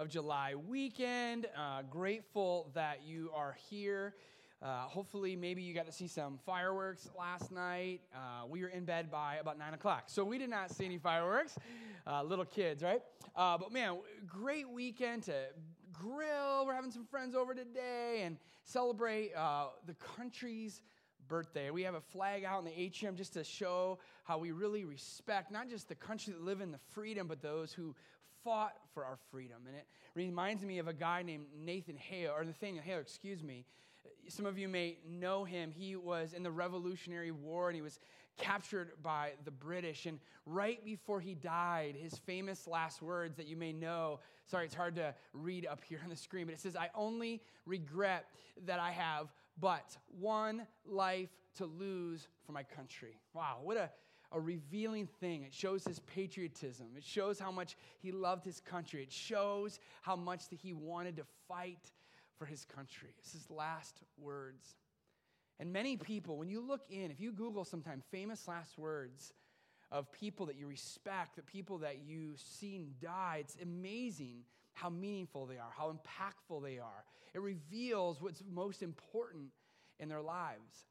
of July weekend. Uh, grateful that you are here. Uh, hopefully, maybe you got to see some fireworks last night. Uh, we were in bed by about 9 o'clock, so we did not see any fireworks. Uh, little kids, right? Uh, but man, great weekend to grill. We're having some friends over today and celebrate uh, the country's birthday. We have a flag out in the atrium just to show how we really respect not just the country that live in the freedom, but those who fought for our freedom. And it reminds me of a guy named Nathan Hale, or Nathaniel Hale, excuse me. Some of you may know him. He was in the Revolutionary War and he was captured by the British. And right before he died, his famous last words that you may know sorry, it's hard to read up here on the screen, but it says, I only regret that I have but one life to lose for my country. Wow, what a, a revealing thing. It shows his patriotism, it shows how much he loved his country, it shows how much that he wanted to fight for his country. It's his last words. And many people, when you look in, if you Google sometime famous last words of people that you respect, the people that you've seen die, it's amazing how meaningful they are, how impactful they are. It reveals what's most important in their lives.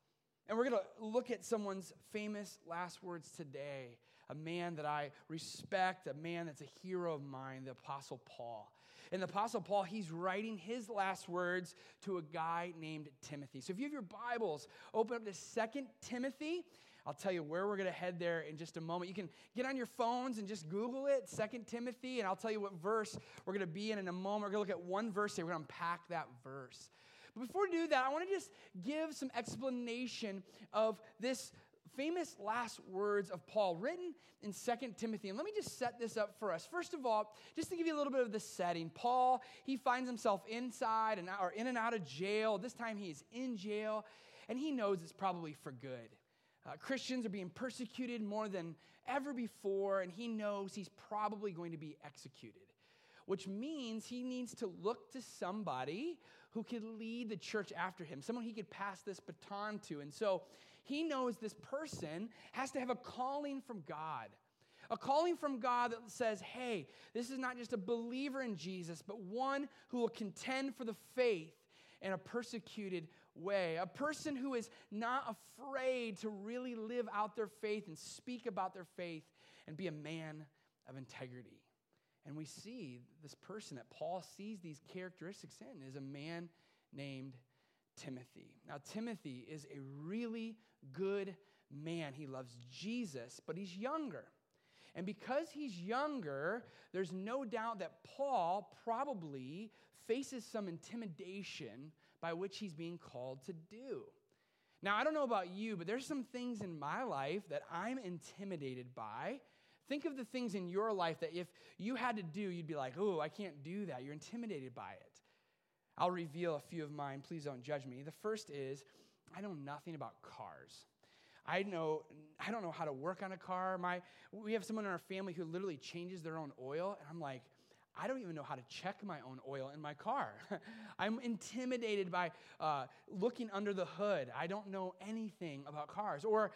And we're going to look at someone's famous last words today, a man that I respect, a man that's a hero of mine, the Apostle Paul. And the Apostle Paul, he's writing his last words to a guy named Timothy. So if you have your Bibles, open up to Second Timothy. I'll tell you where we're going to head there in just a moment. You can get on your phones and just Google it, Second Timothy, and I'll tell you what verse we're going to be in in a moment. We're going to look at one verse here. We're going to unpack that verse. But before we do that, I want to just give some explanation of this famous last words of Paul written in Second Timothy. And let me just set this up for us. First of all, just to give you a little bit of the setting, Paul, he finds himself inside and or in and out of jail. This time he is in jail, and he knows it's probably for good. Uh, Christians are being persecuted more than ever before, and he knows he's probably going to be executed, which means he needs to look to somebody who could lead the church after him, someone he could pass this baton to. And so he knows this person has to have a calling from God. A calling from God that says, hey, this is not just a believer in Jesus, but one who will contend for the faith in a persecuted way. A person who is not afraid to really live out their faith and speak about their faith and be a man of integrity. And we see this person that Paul sees these characteristics in is a man named Timothy. Now, Timothy is a really good man. He loves Jesus, but he's younger. And because he's younger, there's no doubt that Paul probably faces some intimidation by which he's being called to do. Now, I don't know about you, but there's some things in my life that I'm intimidated by. Think of the things in your life that if you had to do, you'd be like, oh, I can't do that. You're intimidated by it. I'll reveal a few of mine. Please don't judge me. The first is I know nothing about cars. I know I don't know how to work on a car. My we have someone in our family who literally changes their own oil, and I'm like, I don't even know how to check my own oil in my car. I'm intimidated by uh, looking under the hood. I don't know anything about cars or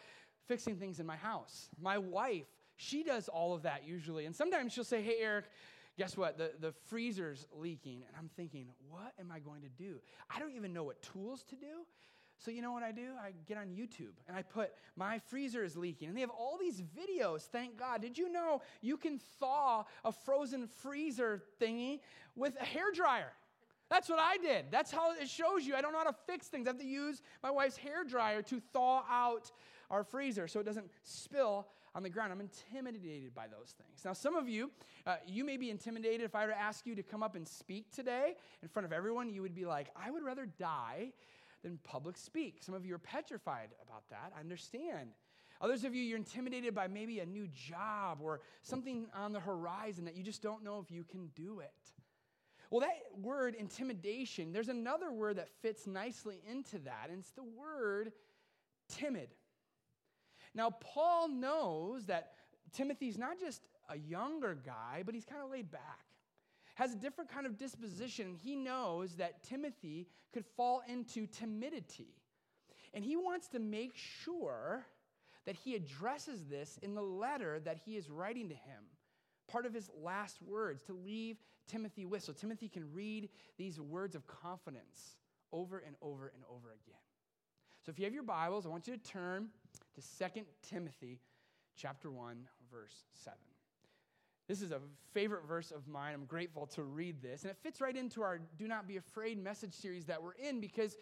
fixing things in my house. My wife, she does all of that usually. And sometimes she'll say, Hey, Eric, guess what? The, the freezer's leaking. And I'm thinking, What am I going to do? I don't even know what tools to do. So, you know what I do? I get on YouTube and I put, my freezer is leaking. And they have all these videos, thank God. Did you know you can thaw a frozen freezer thingy with a hair dryer? That's what I did. That's how it shows you. I don't know how to fix things. I have to use my wife's hair dryer to thaw out our freezer so it doesn't spill on the ground. I'm intimidated by those things. Now, some of you, uh, you may be intimidated. If I were to ask you to come up and speak today in front of everyone, you would be like, I would rather die than public speak. Some of you are petrified about that. I understand. Others of you, you're intimidated by maybe a new job or something on the horizon that you just don't know if you can do it. Well, that word intimidation, there's another word that fits nicely into that, and it's the word timid. Now, Paul knows that Timothy's not just a younger guy, but he's kind of laid back has a different kind of disposition. He knows that Timothy could fall into timidity. And he wants to make sure that he addresses this in the letter that he is writing to him part of his last words to leave Timothy with. So Timothy can read these words of confidence over and over and over again. So if you have your Bibles, I want you to turn to 2 Timothy chapter 1 verse 7. This is a favorite verse of mine. I'm grateful to read this. And it fits right into our Do Not Be Afraid message series that we're in because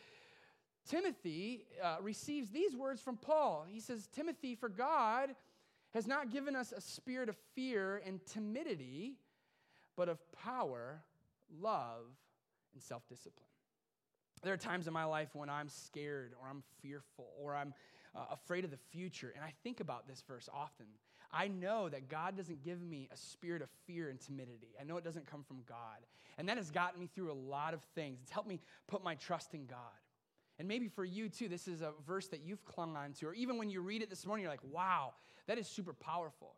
Timothy uh, receives these words from Paul. He says, Timothy, for God has not given us a spirit of fear and timidity, but of power, love, and self discipline. There are times in my life when I'm scared or I'm fearful or I'm uh, afraid of the future, and I think about this verse often. I know that God doesn't give me a spirit of fear and timidity. I know it doesn't come from God. And that has gotten me through a lot of things. It's helped me put my trust in God. And maybe for you too, this is a verse that you've clung on to, or even when you read it this morning, you're like, wow, that is super powerful.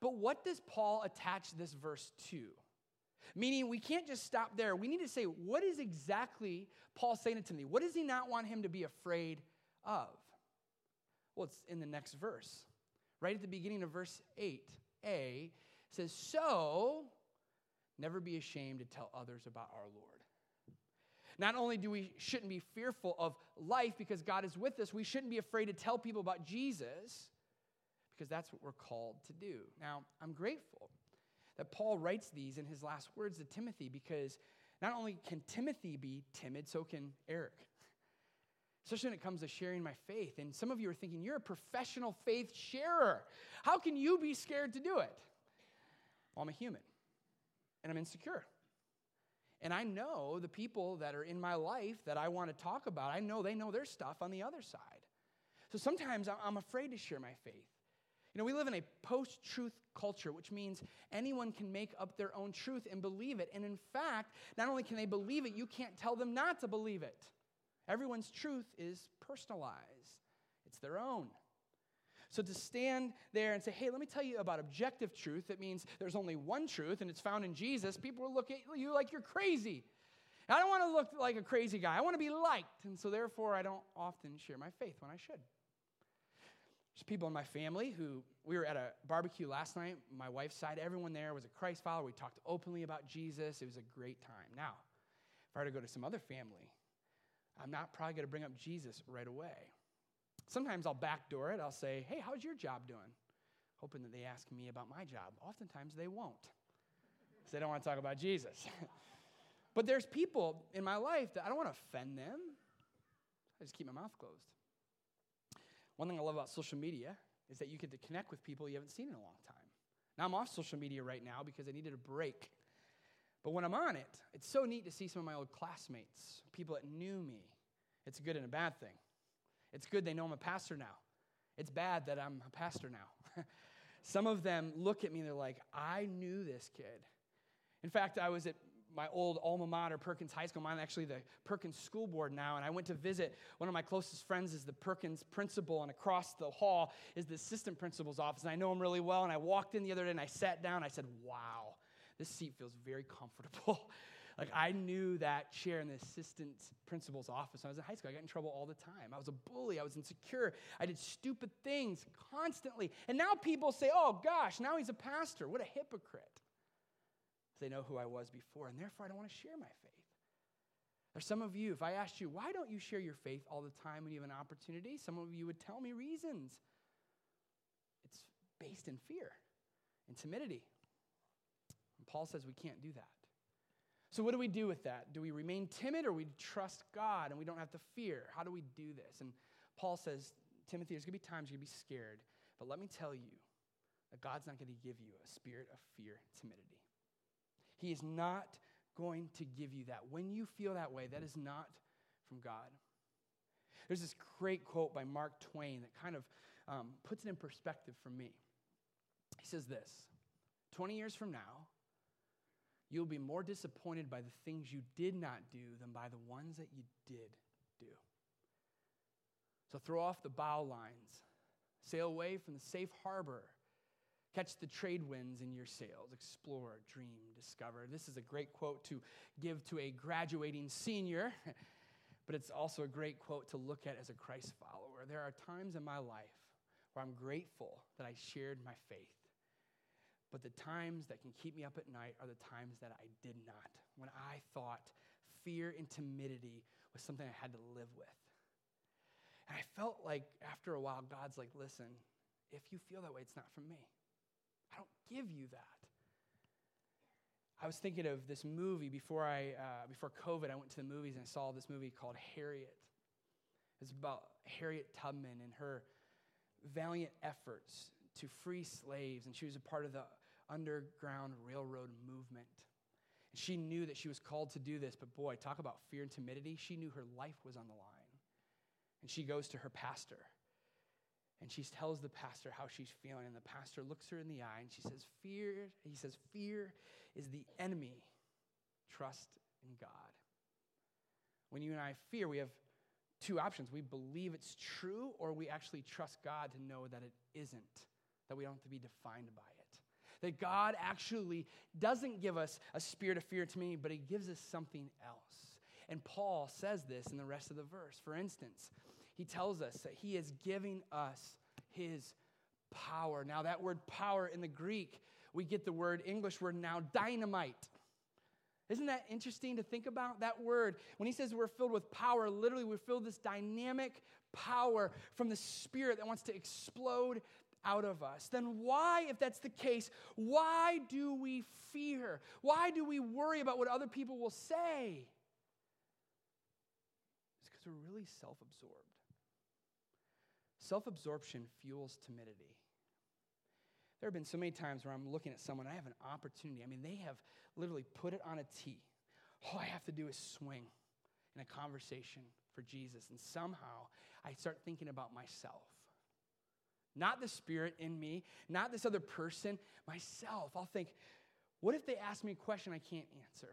But what does Paul attach this verse to? Meaning, we can't just stop there. We need to say, what is exactly Paul saying to Timothy? What does he not want him to be afraid of? Well, it's in the next verse. Right at the beginning of verse 8a says, So never be ashamed to tell others about our Lord. Not only do we shouldn't be fearful of life because God is with us, we shouldn't be afraid to tell people about Jesus because that's what we're called to do. Now, I'm grateful that Paul writes these in his last words to Timothy because not only can Timothy be timid, so can Eric. Especially when it comes to sharing my faith. And some of you are thinking, you're a professional faith sharer. How can you be scared to do it? Well, I'm a human and I'm insecure. And I know the people that are in my life that I want to talk about, I know they know their stuff on the other side. So sometimes I'm afraid to share my faith. You know, we live in a post truth culture, which means anyone can make up their own truth and believe it. And in fact, not only can they believe it, you can't tell them not to believe it. Everyone's truth is personalized, it's their own. So to stand there and say, hey, let me tell you about objective truth, that means there's only one truth and it's found in Jesus, people will look at you like you're crazy. I don't want to look like a crazy guy. I want to be liked. And so therefore, I don't often share my faith when I should. There's people in my family who we were at a barbecue last night. My wife's side, everyone there was a Christ follower. We talked openly about Jesus. It was a great time. Now, if I were to go to some other family, I'm not probably going to bring up Jesus right away. Sometimes I'll backdoor it. I'll say, hey, how's your job doing? Hoping that they ask me about my job. Oftentimes they won't, because they don't want to talk about Jesus. but there's people in my life that I don't want to offend them. I just keep my mouth closed. One thing I love about social media is that you get to connect with people you haven't seen in a long time. Now I'm off social media right now because I needed a break. But when I'm on it, it's so neat to see some of my old classmates, people that knew me. It's a good and a bad thing. It's good they know I'm a pastor now. It's bad that I'm a pastor now. Some of them look at me and they're like, I knew this kid. In fact, I was at my old alma mater, Perkins High School. I'm actually the Perkins School Board now, and I went to visit one of my closest friends is the Perkins principal, and across the hall is the assistant principal's office. And I know him really well. And I walked in the other day and I sat down. I said, "Wow, this seat feels very comfortable." Like I knew that chair in the assistant principal's office when I was in high school. I got in trouble all the time. I was a bully. I was insecure. I did stupid things constantly. And now people say, oh gosh, now he's a pastor. What a hypocrite. They know who I was before, and therefore I don't want to share my faith. Or some of you, if I asked you, why don't you share your faith all the time when you have an opportunity? Some of you would tell me reasons. It's based in fear and timidity. Paul says we can't do that. So, what do we do with that? Do we remain timid or we trust God and we don't have to fear? How do we do this? And Paul says, Timothy, there's going to be times you're going to be scared, but let me tell you that God's not going to give you a spirit of fear timidity. He is not going to give you that. When you feel that way, that is not from God. There's this great quote by Mark Twain that kind of um, puts it in perspective for me. He says this 20 years from now, You'll be more disappointed by the things you did not do than by the ones that you did do. So throw off the bow lines, sail away from the safe harbor, catch the trade winds in your sails, explore, dream, discover. This is a great quote to give to a graduating senior, but it's also a great quote to look at as a Christ follower. There are times in my life where I'm grateful that I shared my faith But the times that can keep me up at night are the times that I did not, when I thought fear and timidity was something I had to live with. And I felt like after a while, God's like, listen, if you feel that way, it's not from me. I don't give you that. I was thinking of this movie before I uh, before COVID. I went to the movies and I saw this movie called Harriet. It's about Harriet Tubman and her valiant efforts to free slaves, and she was a part of the Underground Railroad movement. And she knew that she was called to do this, but boy, talk about fear and timidity. She knew her life was on the line. And she goes to her pastor and she tells the pastor how she's feeling. And the pastor looks her in the eye and she says, Fear, he says, fear is the enemy. Trust in God. When you and I fear, we have two options. We believe it's true, or we actually trust God to know that it isn't, that we don't have to be defined by it. That God actually doesn't give us a spirit of fear to me, but He gives us something else. And Paul says this in the rest of the verse. For instance, he tells us that he is giving us his power. Now, that word power in the Greek, we get the word, English word now, dynamite. Isn't that interesting to think about? That word, when he says we're filled with power, literally we're filled with this dynamic power from the Spirit that wants to explode out of us. Then, why, if that's the case, why do we fear? Why do we worry about what other people will say? It's because we're really self absorbed. Self absorption fuels timidity. There have been so many times where I'm looking at someone, I have an opportunity. I mean, they have literally put it on a tee. All I have to do is swing in a conversation for Jesus. And somehow I start thinking about myself. Not the spirit in me, not this other person, myself. I'll think, what if they ask me a question I can't answer?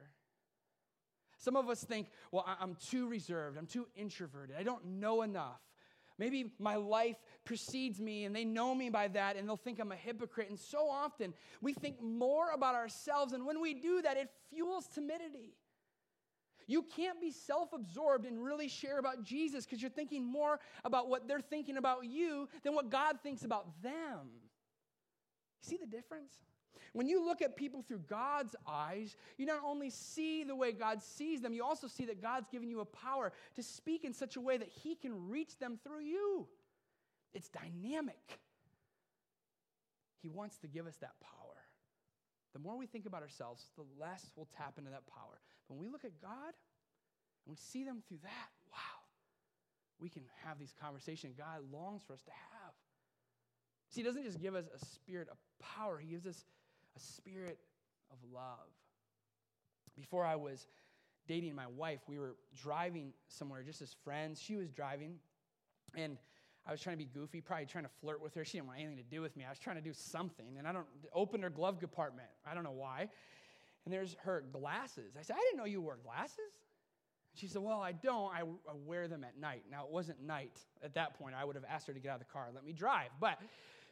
Some of us think, well, I'm too reserved, I'm too introverted, I don't know enough. Maybe my life precedes me and they know me by that and they'll think I'm a hypocrite. And so often we think more about ourselves, and when we do that, it fuels timidity. You can't be self absorbed and really share about Jesus because you're thinking more about what they're thinking about you than what God thinks about them. See the difference? When you look at people through God's eyes, you not only see the way God sees them, you also see that God's given you a power to speak in such a way that He can reach them through you. It's dynamic. He wants to give us that power. The more we think about ourselves, the less we'll tap into that power. But when we look at God and we see them through that, wow, we can have these conversations God longs for us to have. See, He doesn't just give us a spirit of power, He gives us a spirit of love. Before I was dating my wife, we were driving somewhere just as friends. She was driving, and I was trying to be goofy, probably trying to flirt with her. She didn't want anything to do with me. I was trying to do something, and I don't open her glove compartment. I don't know why. And there's her glasses. I said, I didn't know you wore glasses. She said, Well, I don't. I, I wear them at night. Now, it wasn't night at that point. I would have asked her to get out of the car and let me drive. But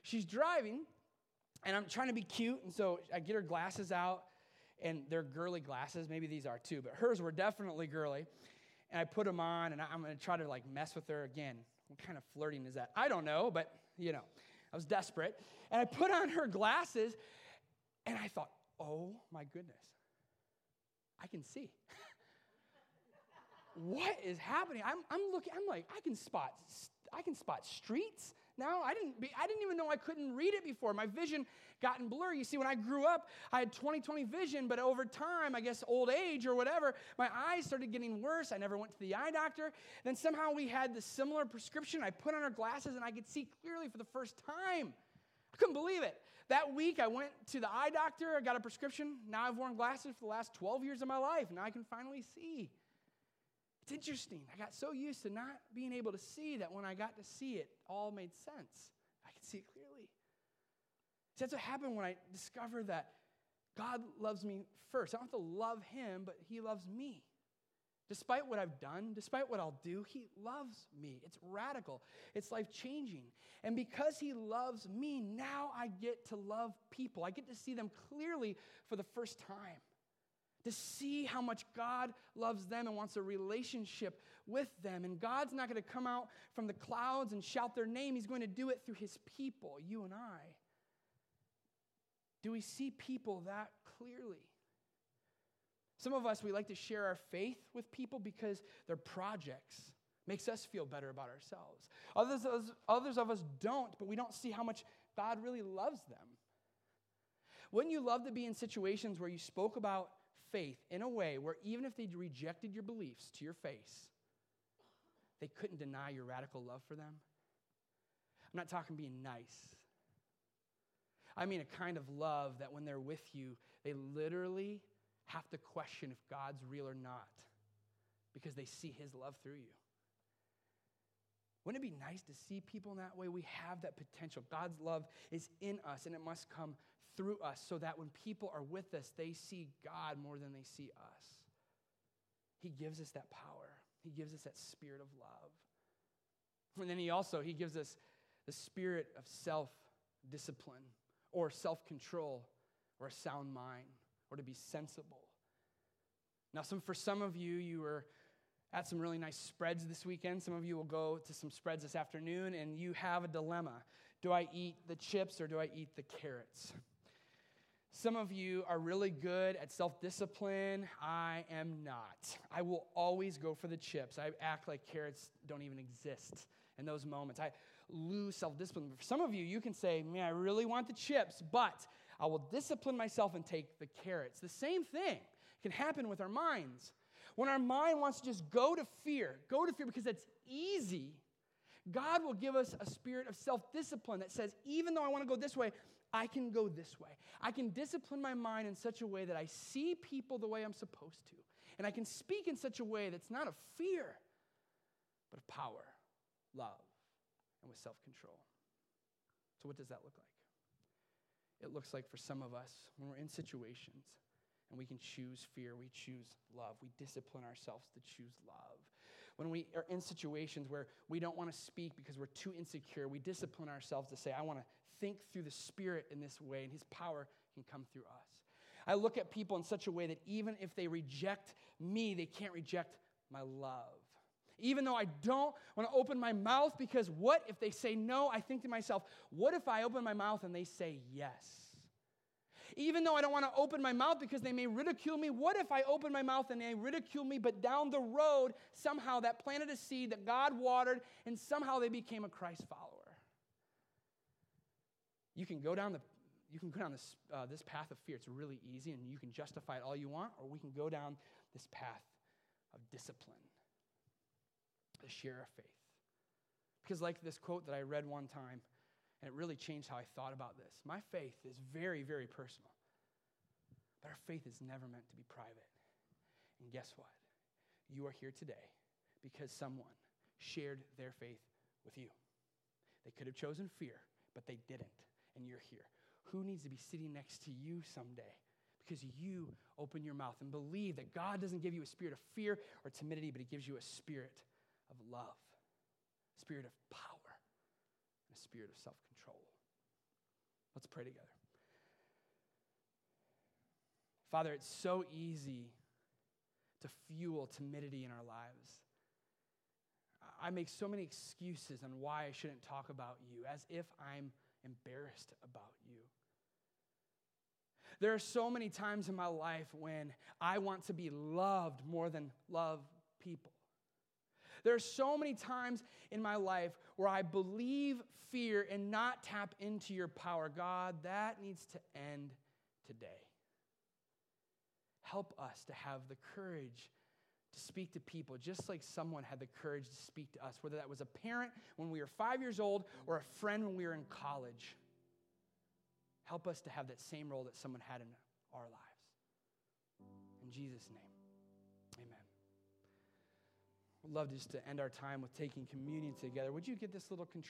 she's driving, and I'm trying to be cute, and so I get her glasses out, and they're girly glasses. Maybe these are too, but hers were definitely girly. And I put them on, and I'm gonna try to like mess with her again. What kind of flirting is that? I don't know, but you know, I was desperate. And I put on her glasses, and I thought, oh my goodness, I can see. what is happening? I'm, I'm looking, I'm like, I can spot, I can spot streets. Now I didn't, be, I didn't even know I couldn't read it before. My vision gotten blurry. You see, when I grew up, I had 20/20 vision, but over time, I guess old age or whatever, my eyes started getting worse. I never went to the eye doctor. Then somehow we had the similar prescription. I put on our glasses and I could see clearly for the first time. I couldn't believe it. That week, I went to the eye doctor. I got a prescription. Now I've worn glasses for the last 12 years of my life. Now I can finally see. It's interesting. I got so used to not being able to see that when I got to see it, all made sense. I could see it clearly. See, that's what happened when I discovered that God loves me first. I don't have to love Him, but He loves me. Despite what I've done, despite what I'll do, He loves me. It's radical, it's life changing. And because He loves me, now I get to love people. I get to see them clearly for the first time to see how much God loves them and wants a relationship with them. And God's not going to come out from the clouds and shout their name, He's going to do it through His people, you and I. Do we see people that clearly? Some of us, we like to share our faith with people because they're projects. Makes us feel better about ourselves. Others, others of us don't, but we don't see how much God really loves them. Wouldn't you love to be in situations where you spoke about faith in a way where even if they rejected your beliefs to your face, they couldn't deny your radical love for them? I'm not talking being nice. I mean a kind of love that when they're with you, they literally have to question if God's real or not because they see his love through you. Wouldn't it be nice to see people in that way? We have that potential. God's love is in us and it must come through us so that when people are with us, they see God more than they see us. He gives us that power. He gives us that spirit of love. And then he also he gives us the spirit of self-discipline or self-control or a sound mind or to be sensible. Now, some, for some of you, you were at some really nice spreads this weekend. Some of you will go to some spreads this afternoon, and you have a dilemma. Do I eat the chips or do I eat the carrots? Some of you are really good at self discipline. I am not. I will always go for the chips. I act like carrots don't even exist in those moments. I lose self discipline. For some of you, you can say, Man, I really want the chips, but I will discipline myself and take the carrots. The same thing can happen with our minds. When our mind wants to just go to fear, go to fear because it's easy, God will give us a spirit of self discipline that says, even though I want to go this way, I can go this way. I can discipline my mind in such a way that I see people the way I'm supposed to. And I can speak in such a way that's not of fear, but of power, love, and with self control. So, what does that look like? It looks like for some of us, when we're in situations and we can choose fear, we choose love. We discipline ourselves to choose love. When we are in situations where we don't want to speak because we're too insecure, we discipline ourselves to say, I want to think through the Spirit in this way, and His power can come through us. I look at people in such a way that even if they reject me, they can't reject my love. Even though I don't want to open my mouth, because what if they say no? I think to myself, what if I open my mouth and they say yes? Even though I don't want to open my mouth because they may ridicule me, what if I open my mouth and they ridicule me, but down the road, somehow that planted a seed that God watered and somehow they became a Christ follower? You can go down the you can go down this, uh, this path of fear. It's really easy, and you can justify it all you want, or we can go down this path of discipline, the share of faith. Because, like this quote that I read one time, and it really changed how I thought about this. My faith is very, very personal. But our faith is never meant to be private. And guess what? You are here today because someone shared their faith with you. They could have chosen fear, but they didn't. And you're here. Who needs to be sitting next to you someday? Because you open your mouth and believe that God doesn't give you a spirit of fear or timidity, but He gives you a spirit of love, a spirit of power, and a spirit of self control. Let's pray together. Father, it's so easy to fuel timidity in our lives. I make so many excuses on why I shouldn't talk about you, as if I'm embarrassed about you. There are so many times in my life when I want to be loved more than love people. There are so many times in my life where I believe fear and not tap into your power. God, that needs to end today. Help us to have the courage to speak to people just like someone had the courage to speak to us, whether that was a parent when we were five years old or a friend when we were in college. Help us to have that same role that someone had in our lives. In Jesus' name. Amen. We'd love just to end our time with taking communion together. Would you get this little control?